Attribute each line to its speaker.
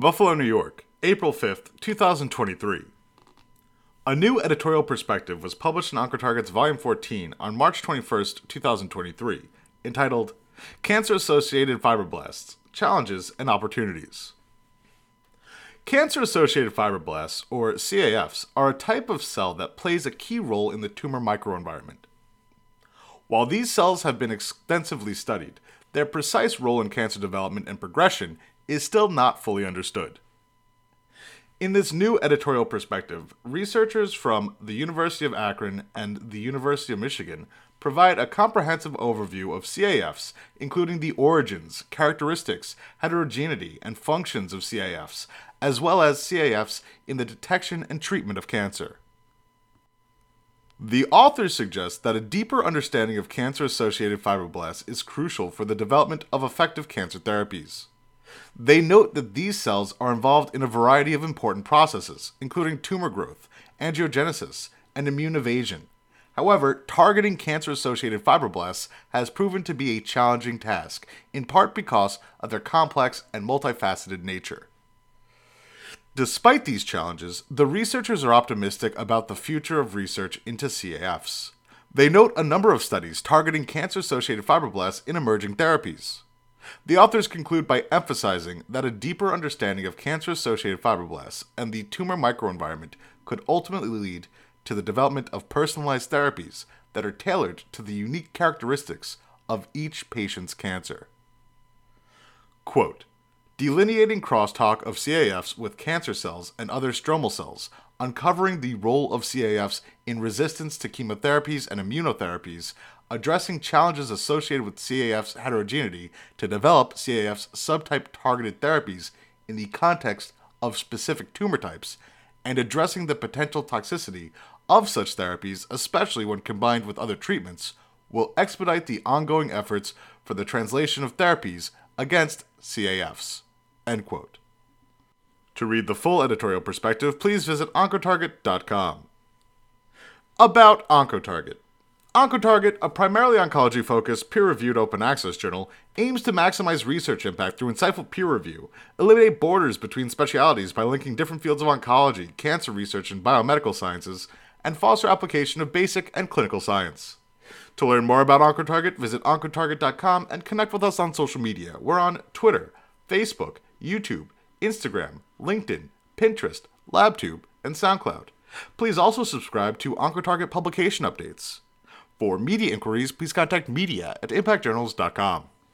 Speaker 1: Buffalo, New York, April 5th, 2023. A new editorial perspective was published in Oncotarget's Volume 14 on March 21st, 2023, entitled Cancer Associated Fibroblasts Challenges and Opportunities. Cancer associated fibroblasts, or CAFs, are a type of cell that plays a key role in the tumor microenvironment. While these cells have been extensively studied, their precise role in cancer development and progression is still not fully understood. In this new editorial perspective, researchers from the University of Akron and the University of Michigan provide a comprehensive overview of CAFs, including the origins, characteristics, heterogeneity, and functions of CAFs, as well as CAFs in the detection and treatment of cancer. The authors suggest that a deeper understanding of cancer associated fibroblasts is crucial for the development of effective cancer therapies. They note that these cells are involved in a variety of important processes, including tumor growth, angiogenesis, and immune evasion. However, targeting cancer associated fibroblasts has proven to be a challenging task, in part because of their complex and multifaceted nature. Despite these challenges, the researchers are optimistic about the future of research into CAFs. They note a number of studies targeting cancer associated fibroblasts in emerging therapies. The authors conclude by emphasizing that a deeper understanding of cancer associated fibroblasts and the tumor microenvironment could ultimately lead to the development of personalized therapies that are tailored to the unique characteristics of each patient's cancer. Quote, delineating crosstalk of CAFs with cancer cells and other stromal cells, uncovering the role of CAFs in resistance to chemotherapies and immunotherapies, addressing challenges associated with CAF's heterogeneity to develop CAF's subtype targeted therapies in the context of specific tumor types, and addressing the potential toxicity of such therapies, especially when combined with other treatments, will expedite the ongoing efforts for the translation of therapies against CAFs. End quote. To read the full editorial perspective, please visit Oncotarget.com. About Oncotarget. Oncotarget, a primarily oncology focused, peer reviewed open access journal, aims to maximize research impact through insightful peer review, eliminate borders between specialities by linking different fields of oncology, cancer research, and biomedical sciences, and foster application of basic and clinical science. To learn more about Oncotarget, visit Oncotarget.com and connect with us on social media. We're on Twitter, Facebook, YouTube, Instagram, LinkedIn, Pinterest, LabTube, and SoundCloud. Please also subscribe to Oncotarget publication updates. For media inquiries, please contact media at impactjournals.com.